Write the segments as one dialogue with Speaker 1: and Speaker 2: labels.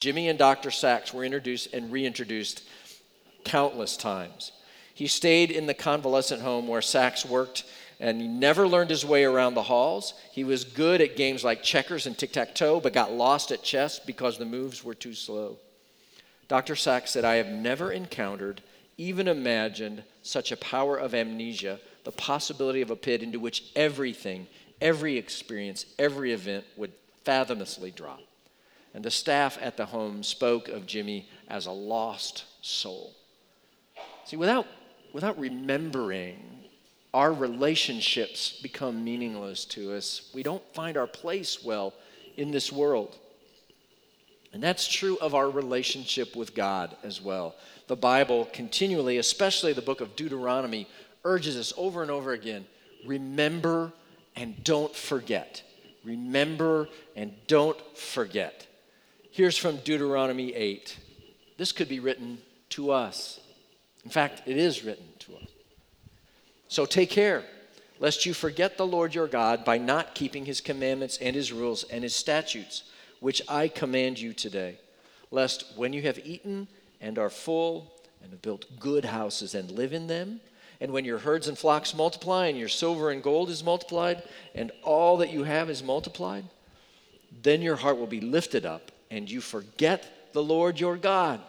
Speaker 1: Jimmy and Dr. Sacks were introduced and reintroduced countless times. He stayed in the convalescent home where Sacks worked and he never learned his way around the halls. He was good at games like checkers and tic tac toe, but got lost at chess because the moves were too slow. Dr. Sacks said, I have never encountered, even imagined, such a power of amnesia, the possibility of a pit into which everything, every experience, every event would fathomlessly drop. And the staff at the home spoke of Jimmy as a lost soul. See, without, without remembering, our relationships become meaningless to us. We don't find our place well in this world. And that's true of our relationship with God as well. The Bible continually, especially the book of Deuteronomy, urges us over and over again remember and don't forget. Remember and don't forget. Here's from Deuteronomy 8. This could be written to us. In fact, it is written to us. So take care, lest you forget the Lord your God by not keeping his commandments and his rules and his statutes which I command you today, lest when you have eaten and are full and have built good houses and live in them, and when your herds and flocks multiply and your silver and gold is multiplied and all that you have is multiplied, then your heart will be lifted up and you forget the Lord your God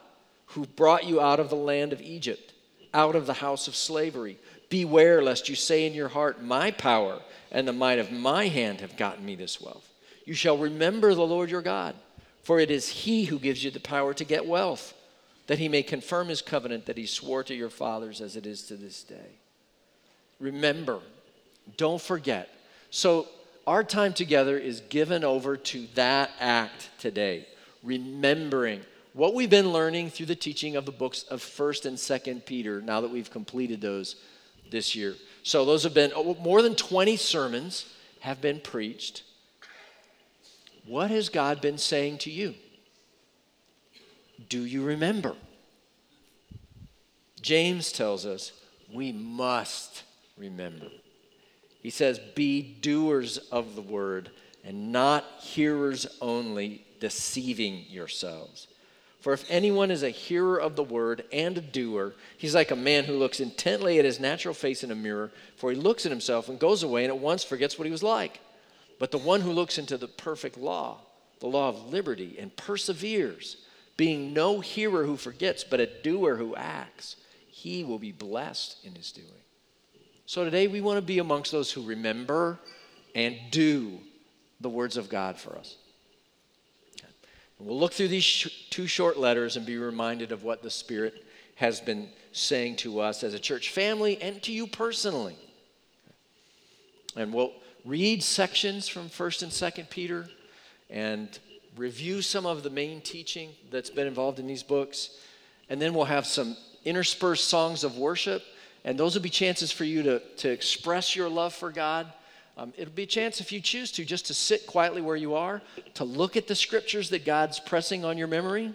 Speaker 1: who brought you out of the land of Egypt, out of the house of slavery. Beware lest you say in your heart, My power and the might of my hand have gotten me this wealth. You shall remember the Lord your God, for it is He who gives you the power to get wealth, that He may confirm His covenant that He swore to your fathers as it is to this day. Remember, don't forget. So, our time together is given over to that act today, remembering what we've been learning through the teaching of the books of 1st and 2nd Peter, now that we've completed those this year. So, those have been oh, more than 20 sermons have been preached. What has God been saying to you? Do you remember? James tells us we must remember. He says, Be doers of the word and not hearers only, deceiving yourselves. For if anyone is a hearer of the word and a doer, he's like a man who looks intently at his natural face in a mirror, for he looks at himself and goes away and at once forgets what he was like. But the one who looks into the perfect law, the law of liberty, and perseveres, being no hearer who forgets, but a doer who acts, he will be blessed in his doing. So today we want to be amongst those who remember and do the words of God for us. We'll look through these sh- two short letters and be reminded of what the Spirit has been saying to us as a church family and to you personally. And we'll read sections from 1st and 2nd Peter and review some of the main teaching that's been involved in these books. And then we'll have some interspersed songs of worship. And those will be chances for you to, to express your love for God. Um, it'll be a chance, if you choose to, just to sit quietly where you are, to look at the scriptures that God's pressing on your memory,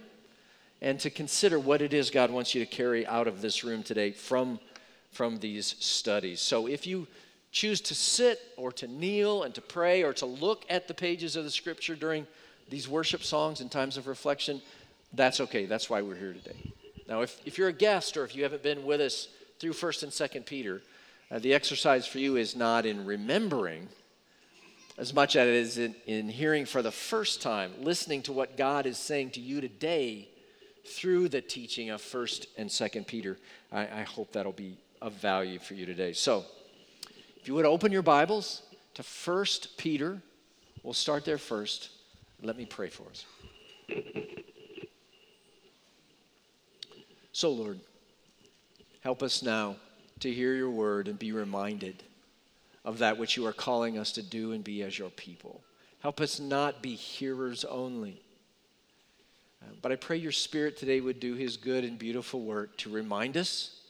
Speaker 1: and to consider what it is God wants you to carry out of this room today from, from these studies. So if you choose to sit or to kneel and to pray or to look at the pages of the scripture during these worship songs and times of reflection, that's okay. That's why we're here today. Now, if, if you're a guest or if you haven't been with us through 1st and 2nd Peter, uh, the exercise for you is not in remembering as much as it is in, in hearing for the first time, listening to what God is saying to you today through the teaching of 1st and 2nd Peter. I, I hope that'll be of value for you today. So, if you would open your Bibles to 1st Peter, we'll start there first. Let me pray for us. So, Lord, help us now to hear your word and be reminded of that which you are calling us to do and be as your people. Help us not be hearers only. Uh, but I pray your spirit today would do his good and beautiful work to remind us,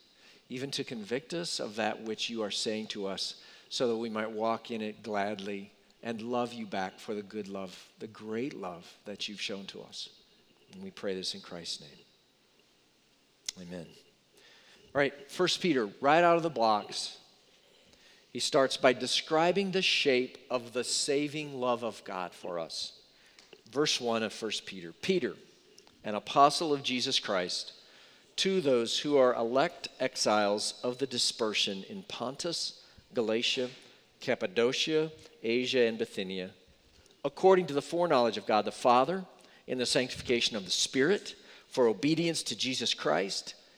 Speaker 1: even to convict us of that which you are saying to us so that we might walk in it gladly and love you back for the good love, the great love that you've shown to us. And we pray this in Christ's name. Amen. All right, First Peter, right out of the blocks, he starts by describing the shape of the saving love of God for us. Verse 1 of First Peter. Peter, an apostle of Jesus Christ, to those who are elect exiles of the dispersion in Pontus, Galatia, Cappadocia, Asia, and Bithynia, according to the foreknowledge of God the Father, in the sanctification of the Spirit, for obedience to Jesus Christ,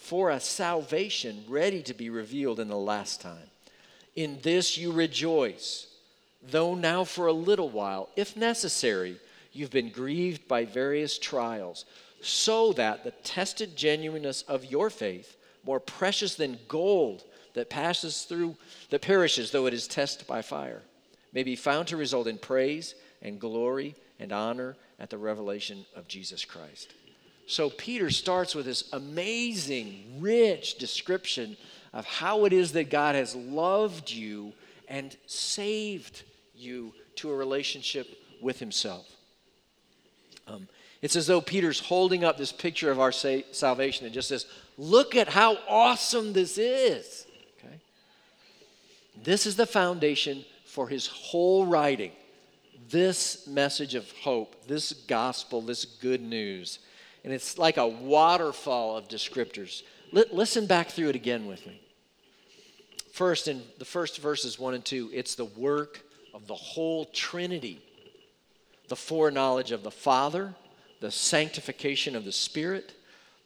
Speaker 1: for a salvation ready to be revealed in the last time. In this you rejoice, though now for a little while, if necessary, you've been grieved by various trials so that the tested genuineness of your faith, more precious than gold that passes through, that perishes though it is tested by fire, may be found to result in praise and glory and honor at the revelation of Jesus Christ. So Peter starts with this amazing, rich description of how it is that God has loved you and saved you to a relationship with Himself. Um, it's as though Peter's holding up this picture of our sa- salvation and just says, Look at how awesome this is. Okay? This is the foundation for his whole writing. This message of hope, this gospel, this good news. And it's like a waterfall of descriptors. L- listen back through it again with me. First, in the first verses 1 and 2, it's the work of the whole Trinity the foreknowledge of the Father, the sanctification of the Spirit,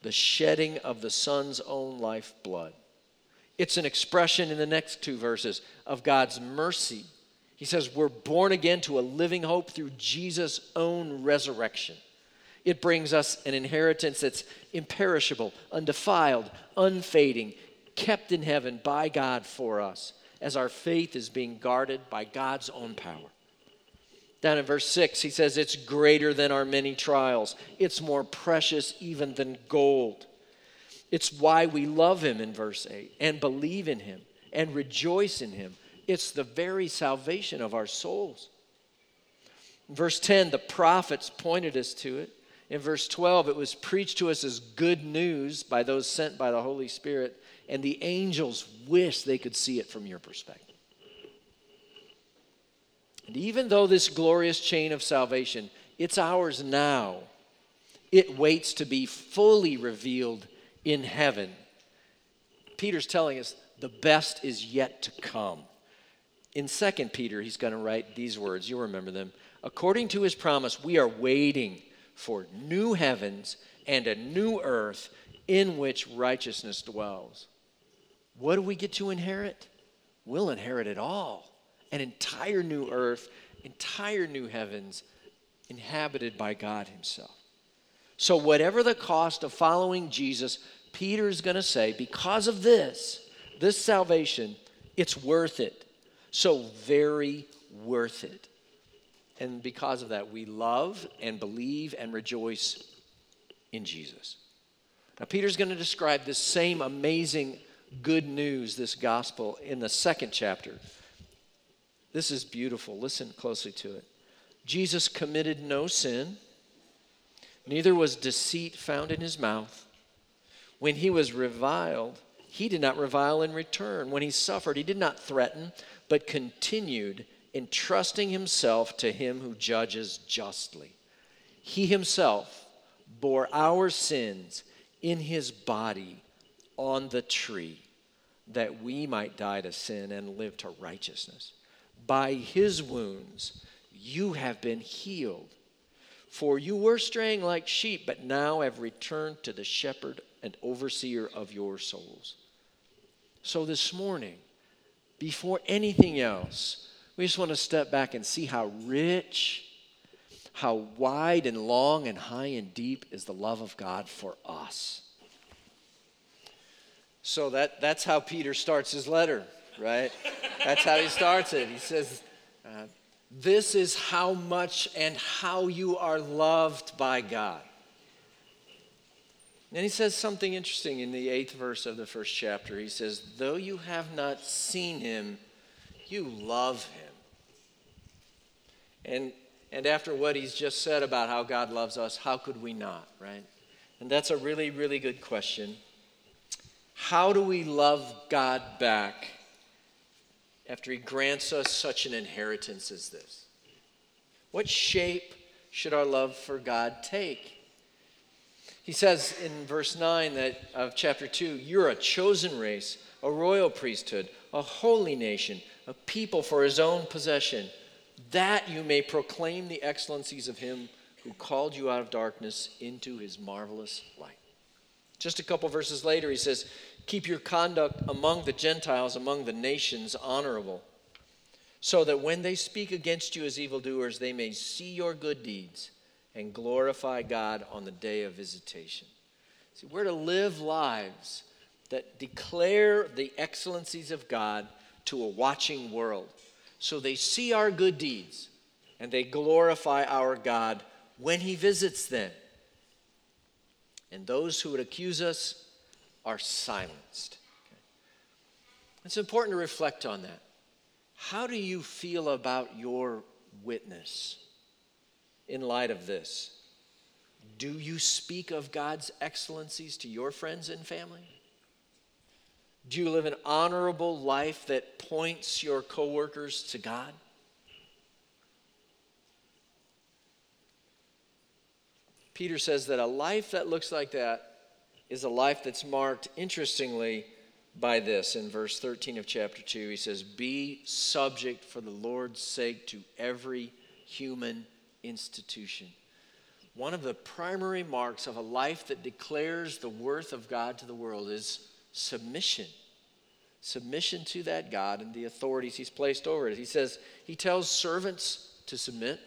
Speaker 1: the shedding of the Son's own life blood. It's an expression in the next two verses of God's mercy. He says, We're born again to a living hope through Jesus' own resurrection. It brings us an inheritance that's imperishable, undefiled, unfading, kept in heaven by God for us, as our faith is being guarded by God's own power. Down in verse 6, he says, It's greater than our many trials. It's more precious even than gold. It's why we love him in verse 8 and believe in him and rejoice in him. It's the very salvation of our souls. In verse 10, the prophets pointed us to it. In verse 12, it was preached to us as good news by those sent by the Holy Spirit, and the angels wish they could see it from your perspective. And even though this glorious chain of salvation, it's ours now, it waits to be fully revealed in heaven. Peter's telling us the best is yet to come. In 2 Peter, he's going to write these words. You'll remember them. According to his promise, we are waiting for new heavens and a new earth in which righteousness dwells. What do we get to inherit? We'll inherit it all an entire new earth, entire new heavens inhabited by God Himself. So, whatever the cost of following Jesus, Peter is going to say, because of this, this salvation, it's worth it. So, very worth it. And because of that, we love and believe and rejoice in Jesus. Now, Peter's going to describe this same amazing good news, this gospel, in the second chapter. This is beautiful. Listen closely to it. Jesus committed no sin, neither was deceit found in his mouth. When he was reviled, he did not revile in return. When he suffered, he did not threaten, but continued entrusting himself to him who judges justly. He himself bore our sins in his body on the tree, that we might die to sin and live to righteousness. By his wounds you have been healed. For you were straying like sheep, but now have returned to the shepherd and overseer of your souls. So this morning, before anything else, we just want to step back and see how rich, how wide and long and high and deep is the love of God for us. So that, that's how Peter starts his letter right? That's how he starts it. He says, uh, This is how much and how you are loved by God. And he says something interesting in the eighth verse of the first chapter. He says, Though you have not seen him, you love him. And, and after what he's just said about how God loves us, how could we not, right? And that's a really, really good question. How do we love God back after he grants us such an inheritance as this? What shape should our love for God take? He says in verse 9 that of chapter 2, you're a chosen race, a royal priesthood, a holy nation, a people for his own possession, that you may proclaim the excellencies of him who called you out of darkness into his marvelous light. Just a couple verses later, he says, Keep your conduct among the Gentiles, among the nations, honorable, so that when they speak against you as evildoers, they may see your good deeds and glorify God on the day of visitation. See, we're to live lives that declare the excellencies of God to a watching world. So they see our good deeds and they glorify our God when He visits them. And those who would accuse us are silenced. It's important to reflect on that. How do you feel about your witness? in light of this? Do you speak of God's excellencies to your friends and family? Do you live an honorable life that points your coworkers to God? Peter says that a life that looks like that is a life that's marked, interestingly, by this in verse 13 of chapter 2. He says, Be subject for the Lord's sake to every human institution. One of the primary marks of a life that declares the worth of God to the world is submission. Submission to that God and the authorities He's placed over it. He says, He tells servants to submit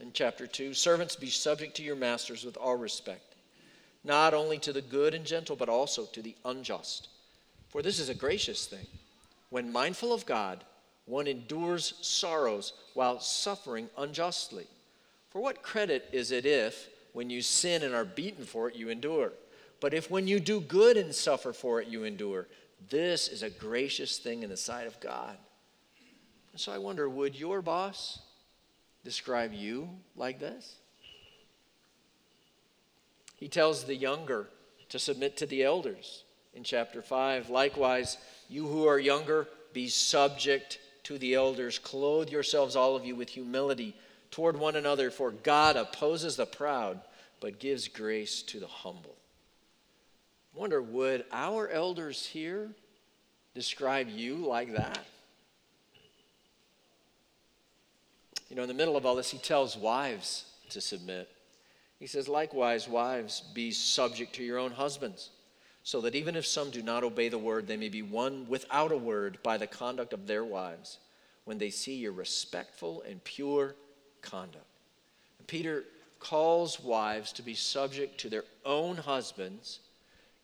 Speaker 1: in chapter 2 Servants, be subject to your masters with all respect, not only to the good and gentle, but also to the unjust. For this is a gracious thing. When mindful of God, one endures sorrows while suffering unjustly. For what credit is it if, when you sin and are beaten for it, you endure? But if when you do good and suffer for it, you endure, this is a gracious thing in the sight of God. And So I wonder would your boss describe you like this? He tells the younger to submit to the elders in chapter 5. Likewise, you who are younger, be subject to the elders. Clothe yourselves, all of you, with humility toward one another, for God opposes the proud, but gives grace to the humble. Wonder, would our elders here describe you like that? You know, in the middle of all this, he tells wives to submit. He says, likewise, wives, be subject to your own husbands, so that even if some do not obey the word, they may be won without a word by the conduct of their wives, when they see your respectful and pure conduct. And Peter calls wives to be subject to their own husbands,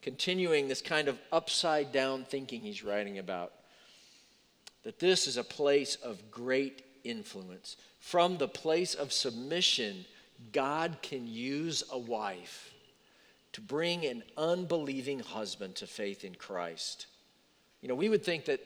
Speaker 1: continuing this kind of upside down thinking he's writing about. That this is a place of great influence. From the place of submission, God can use a wife to bring an unbelieving husband to faith in Christ. You know, we would think that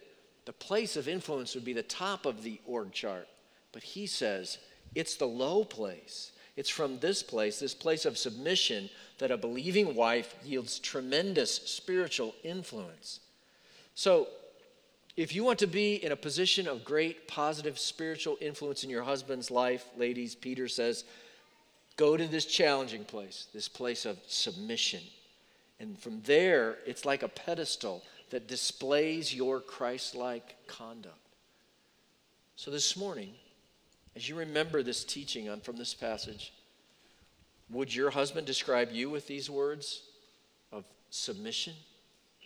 Speaker 1: the place of influence would be the top of the org chart, but he says it's the low place. It's from this place, this place of submission, that a believing wife yields tremendous spiritual influence. So, if you want to be in a position of great positive spiritual influence in your husband's life, ladies, Peter says, go to this challenging place, this place of submission. And from there, it's like a pedestal that displays your Christ like conduct. So this morning, as you remember this teaching on from this passage, would your husband describe you with these words of submission,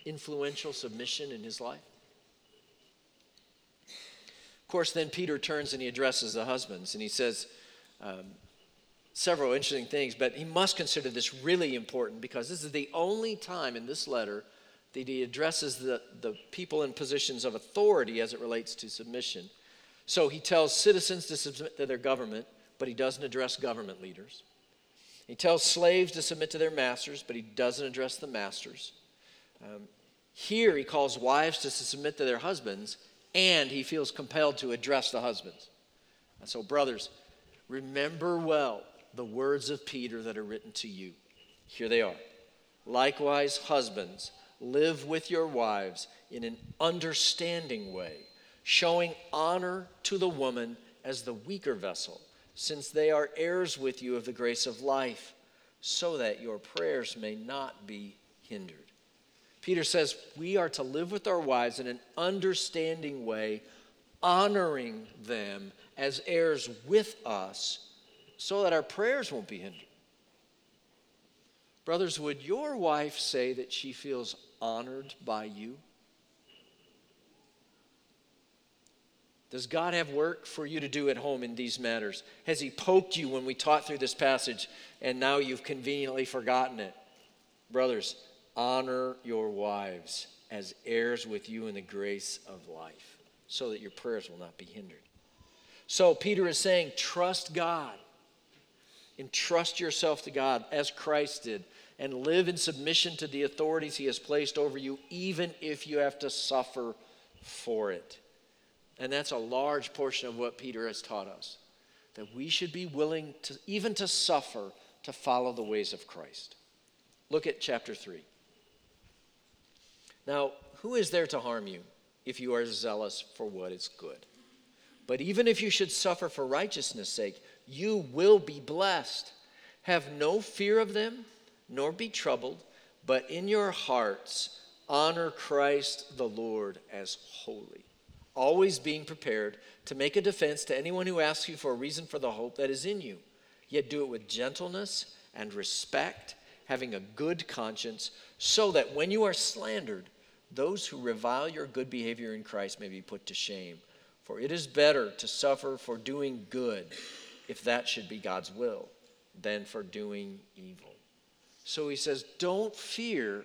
Speaker 1: influential submission in his life? Of course, then Peter turns and he addresses the husbands and he says um, several interesting things, but he must consider this really important because this is the only time in this letter that he addresses the, the people in positions of authority as it relates to submission. So he tells citizens to submit to their government, but he doesn't address government leaders. He tells slaves to submit to their masters, but he doesn't address the masters. Um, here, he calls wives to submit to their husbands, and he feels compelled to address the husbands. And so, brothers, remember well the words of Peter that are written to you. Here they are. Likewise, husbands, live with your wives in an understanding way, showing honor to the woman as the weaker vessel, since they are heirs with you of the grace of life, so that your prayers may not be hindered. Peter says we are to live with our wives in an understanding way, honoring them as heirs with us, so that our prayers won't be hindered. Brothers, would your wife say that she feels honored by you? Does God have work for you to do at home in these matters? Has He poked you when we taught through this passage and now you've conveniently forgotten it? Brothers, honor your wives as heirs with you in the grace of life so that your prayers will not be hindered. So, Peter is saying, trust God. Entrust yourself to God as Christ did and live in submission to the authorities he has placed over you, even if you have to suffer for it. And that's a large portion of what Peter has taught us that we should be willing to, even to suffer, to follow the ways of Christ. Look at chapter 3. Now, who is there to harm you if you are zealous for what is good? But even if you should suffer for righteousness' sake, you will be blessed. Have no fear of them nor be troubled, but in your hearts honor Christ the Lord as holy, always being prepared to make a defense to anyone who asks you for a reason for the hope that is in you. Yet do it with gentleness and respect, having a good conscience, so that when you are slandered, those who revile your good behavior in Christ may be put to shame. For it is better to suffer for doing good, if that should be God's will, than for doing evil. So he says, Don't fear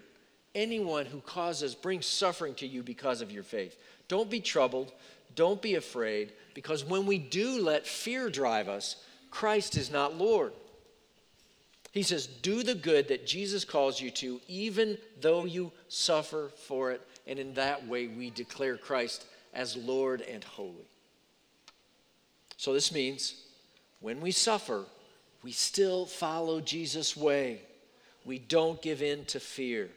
Speaker 1: anyone who causes, brings suffering to you because of your faith. Don't be troubled. Don't be afraid, because when we do let fear drive us, Christ is not Lord. He says, Do the good that Jesus calls you to, even though you suffer for it. And in that way, we declare Christ as Lord and holy. So this means when we suffer, we still follow Jesus' way we don't give in to fear.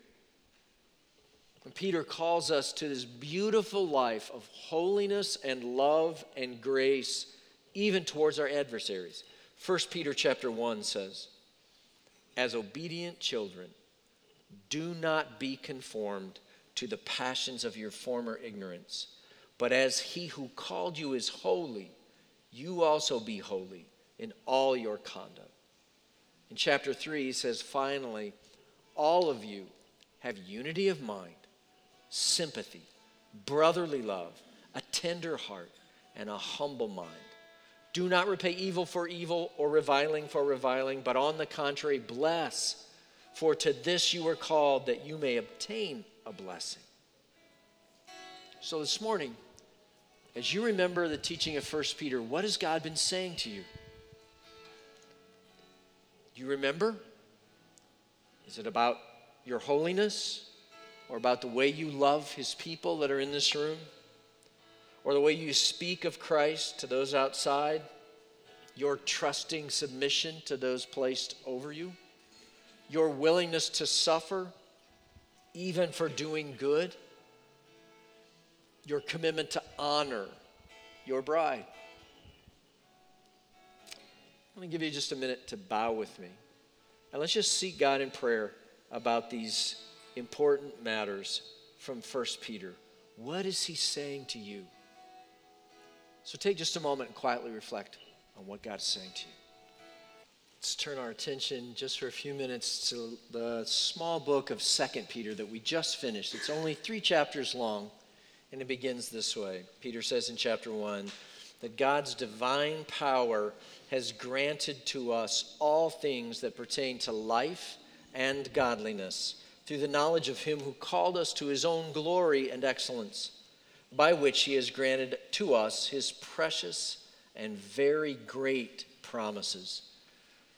Speaker 1: And Peter calls us to this beautiful life of holiness and love and grace, even towards our adversaries. 1 Peter chapter 1 says, As obedient children, do not be conformed to the passions of your former ignorance, but as he who called you is holy, you also be holy in all your conduct. In chapter 3, he says, finally, all of you have unity of mind, sympathy, brotherly love, a tender heart, and a humble mind. Do not repay evil for evil or reviling for reviling, but on the contrary, bless. For to this you are called that you may obtain a blessing. So this morning, as you remember the teaching of 1 Peter, what has God been saying to you? you remember? Is it about your holiness or about the way you love his people that are in this room? Or the way you speak of Christ to those outside? Your trusting submission to those placed over you? Your willingness to suffer even for doing good? Your commitment to honor your bride? Let me give you just a minute to bow with me. And let's just seek God in prayer about these important matters from 1 Peter. What is he saying to you? So take just a moment and quietly reflect on what God is saying to you. Let's turn our attention just for a few minutes to the small book of 2 Peter that we just finished. It's only three chapters long, and it begins this way. Peter says in chapter 1 that God's divine power has granted to us all things that pertain to life and godliness through the knowledge of him who called us to his own glory and excellence, by which he has granted to us his precious and very great promises,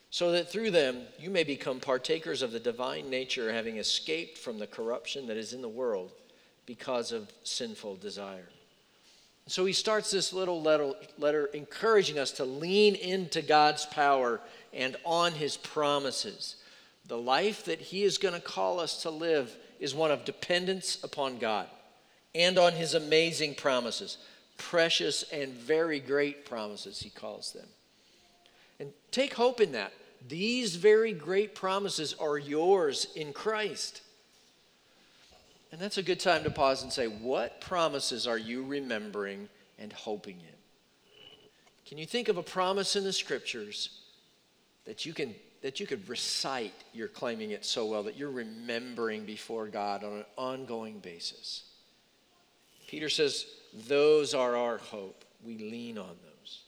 Speaker 1: so that through them you may become partakers of the divine nature, having escaped from the corruption that is in the world because of sinful desire. So he starts this little letter, letter, encouraging us to lean into God's power and on his promises. The life that he is going to call us to live is one of dependence upon God and on his amazing promises. Precious and very great promises, he calls them. And take hope in that. These very great promises are yours in Christ. And that's a good time to pause and say, what promises are you remembering and hoping in? Can you think of a promise in the scriptures that you can that you could recite you're claiming it so well that you're remembering before God on an ongoing basis? Peter says, those are our hope. We lean on those.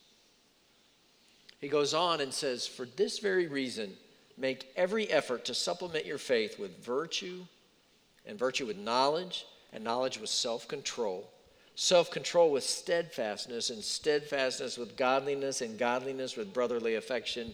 Speaker 1: He goes on and says, for this very reason, make every effort to supplement your faith with virtue and virtue with knowledge, and knowledge with self control, self control with steadfastness, and steadfastness with godliness, and godliness with brotherly affection,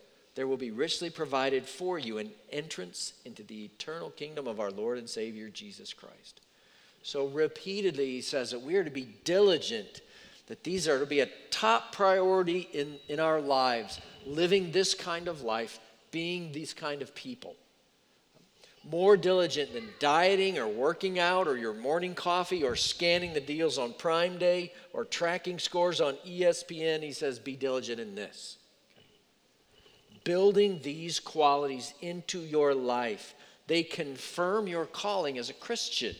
Speaker 1: there will be richly provided for you an entrance into the eternal kingdom of our Lord and Savior Jesus Christ. So, repeatedly, he says that we are to be diligent, that these are to be a top priority in, in our lives, living this kind of life, being these kind of people more diligent than dieting or working out or your morning coffee or scanning the deals on Prime Day or tracking scores on ESPN. He says, be diligent in this. Building these qualities into your life, they confirm your calling as a Christian.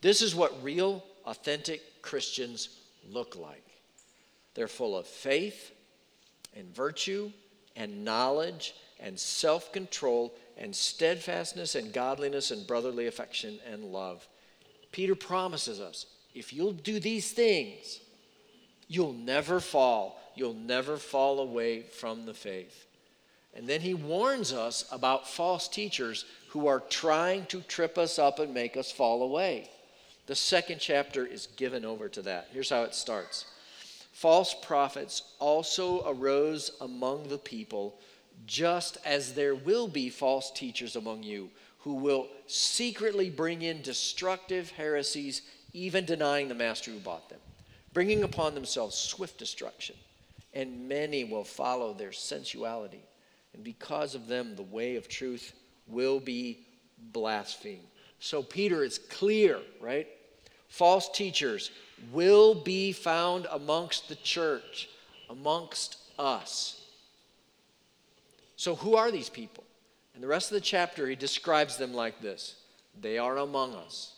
Speaker 1: This is what real, authentic Christians look like. They're full of faith and virtue and knowledge and self control and steadfastness and godliness and brotherly affection and love. Peter promises us if you'll do these things, you'll never fall. You'll never fall away from the faith. And then he warns us about false teachers who are trying to trip us up and make us fall away. The second chapter is given over to that. Here's how it starts False prophets also arose among the people just as there will be false teachers among you who will secretly bring in destructive heresies, even denying the master who bought them, bringing upon themselves swift destruction. And many will follow their sensuality. And because of them, the way of truth will be blasphemed. So Peter is clear, right? False teachers will be found amongst the church, amongst us. So, who are these people? In the rest of the chapter, he describes them like this They are among us,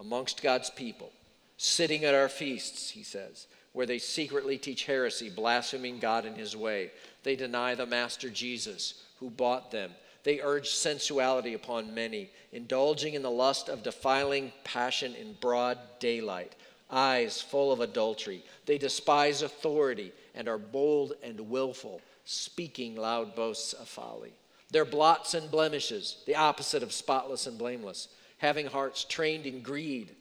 Speaker 1: amongst God's people, sitting at our feasts, he says, where they secretly teach heresy, blaspheming God and his way. They deny the Master Jesus, who bought them. They urge sensuality upon many, indulging in the lust of defiling passion in broad daylight, eyes full of adultery. They despise authority and are bold and willful speaking loud boasts of folly. Their blots and blemishes, the opposite of spotless and blameless, having hearts trained in greed,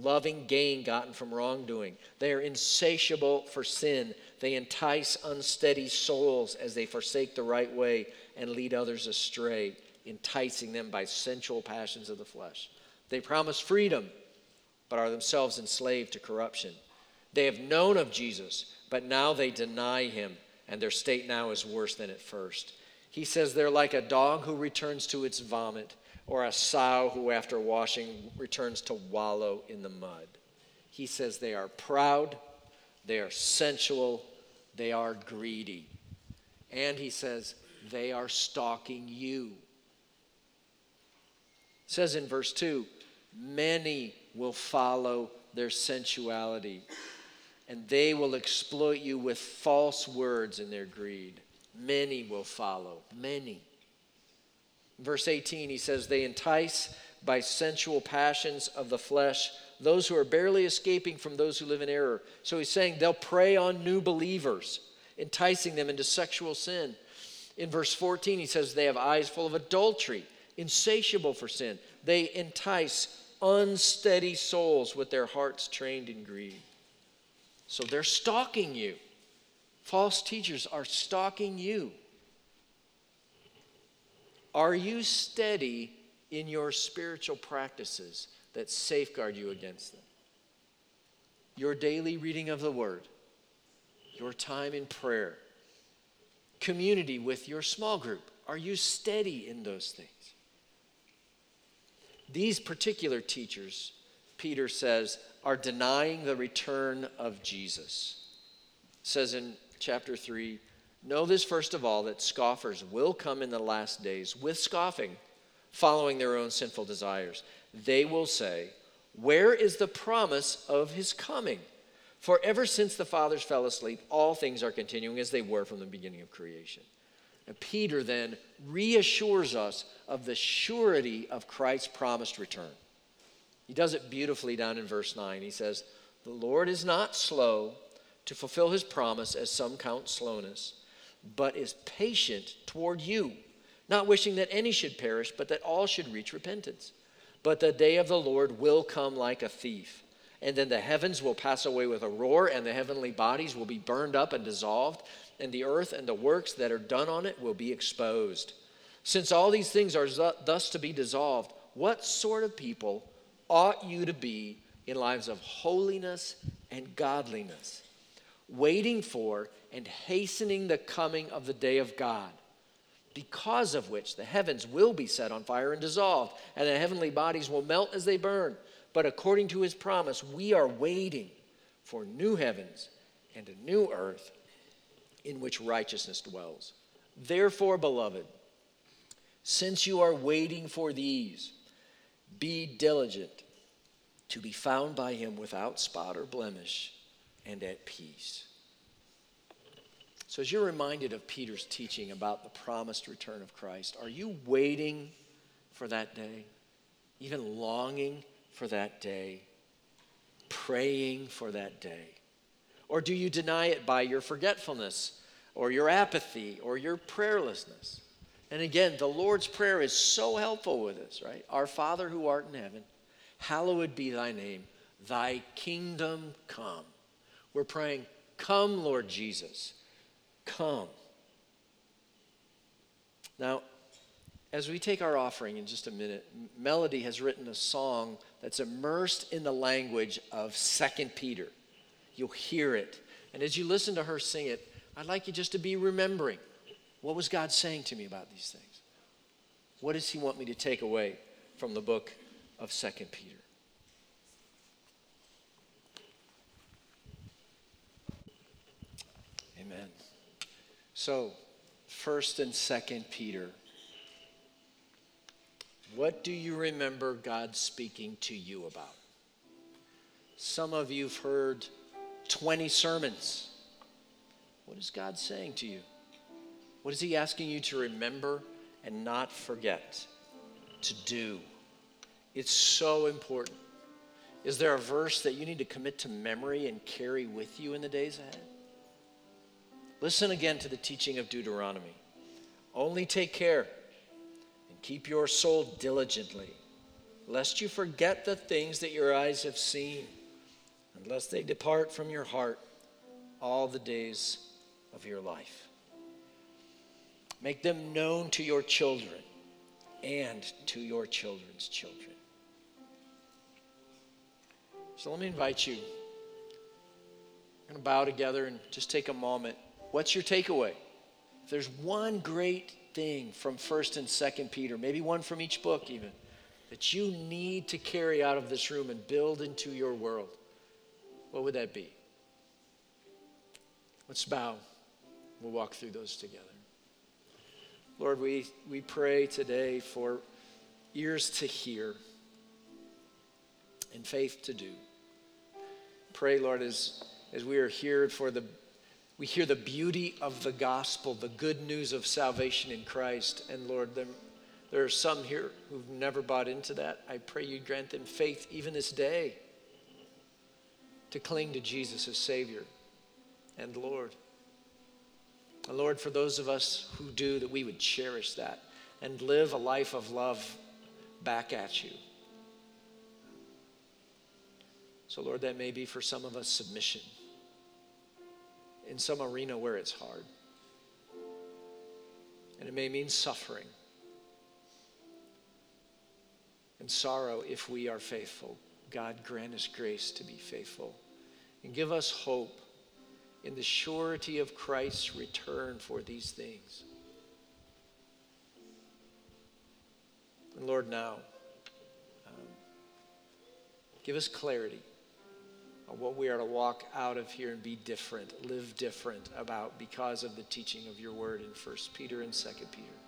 Speaker 1: loving gain gotten from wrongdoing. They are insatiable for sin. They entice unsteady souls as they forsake the right way and lead others astray, enticing them by sensual passions of the flesh. They promise freedom, but are themselves enslaved to corruption. They have known of Jesus, but now they deny him and their state now is worse than at first. He says they're like a dog who returns to its vomit, or a sow who, after washing, returns to wallow in the mud. He says they are proud, they are sensual, they are greedy. And he says they are stalking you. It says in verse 2 many will follow their sensuality and they will exploit you with false words in their greed. Many will follow. Many. Verse 18, he says, They entice by sensual passions of the flesh those who are barely escaping from those who live in error. So he's saying they'll prey on new believers, enticing them into sexual sin. In verse 14, he says they have eyes full of adultery, insatiable for sin. They entice unsteady souls with their hearts trained in greed. So they're stalking you. False teachers are stalking you. Are you steady in your spiritual practices that safeguard you against them? Your daily reading of the Word, your time in prayer, community with your small group. Are you steady in those things? These particular teachers, Peter says, are denying the return of Jesus. Says in chapter 3 Know this first of all, that scoffers will come in the last days with scoffing, following their own sinful desires. They will say, Where is the promise of his coming? For ever since the fathers fell asleep, all things are continuing as they were from the beginning of creation. And Peter then reassures us of the surety of Christ's promised return. He does it beautifully down in verse 9. He says, The Lord is not slow to fulfill his promise, as some count slowness, but is patient toward you, not wishing that any should perish, but that all should reach repentance. But the day of the Lord will come like a thief. And then the heavens will pass away with a roar, and the heavenly bodies will be burned up and dissolved, and the earth and the works that are done on it will be exposed. Since all these things are thus to be dissolved, what sort of people ought you to be in lives of holiness and godliness, waiting for and hastening the coming of the day of God? because of which the heavens will be set on fire and dissolved, and the heavenly bodies will melt as they burn. But according to his promise, we are waiting for new heavens and a new earth in which righteousness dwells. Therefore, beloved, since you are waiting for these, be diligent to be found by him without spot or blemish and at peace. So, as you're reminded of Peter's teaching about the promised return of Christ, are you waiting for that day? Even longing for that day? Praying for that day? Or do you deny it by your forgetfulness or your apathy or your prayerlessness? And again, the Lord's Prayer is so helpful with this, right? Our Father who art in heaven, hallowed be thy name, thy kingdom come. We're praying, Come, Lord Jesus come. Now, as we take our offering in just a minute, Melody has written a song that's immersed in the language of Second Peter. You'll hear it. And as you listen to her sing it, I'd like you just to be remembering what was God saying to me about these things? What does He want me to take away from the book of Second Peter? Amen. So, first and second Peter. What do you remember God speaking to you about? Some of you've heard 20 sermons. What is God saying to you? What is He asking you to remember and not forget? To do. It's so important. Is there a verse that you need to commit to memory and carry with you in the days ahead? Listen again to the teaching of Deuteronomy. Only take care and keep your soul diligently, lest you forget the things that your eyes have seen, unless they depart from your heart all the days of your life. Make them known to your children and to your children's children. So let me invite you. We're going to bow together and just take a moment. What's your takeaway? If there's one great thing from 1st and 2nd Peter, maybe one from each book even, that you need to carry out of this room and build into your world, what would that be? Let's bow. We'll walk through those together. Lord, we, we pray today for ears to hear and faith to do. Pray, Lord, as, as we are here for the We hear the beauty of the gospel, the good news of salvation in Christ. And Lord, there, there are some here who've never bought into that. I pray you grant them faith even this day to cling to Jesus as Savior and Lord. And Lord, for those of us who do, that we would cherish that and live a life of love back at you. So, Lord, that may be for some of us submission in some arena where it's hard. And it may mean suffering and sorrow if we are faithful. God, grant us grace to be faithful and give us hope in the surety of Christ's return for these things. And Lord, now, um, give us clarity what we are to walk out of here and be different, live different about because of the teaching of your word in 1 Peter and 2 Peter.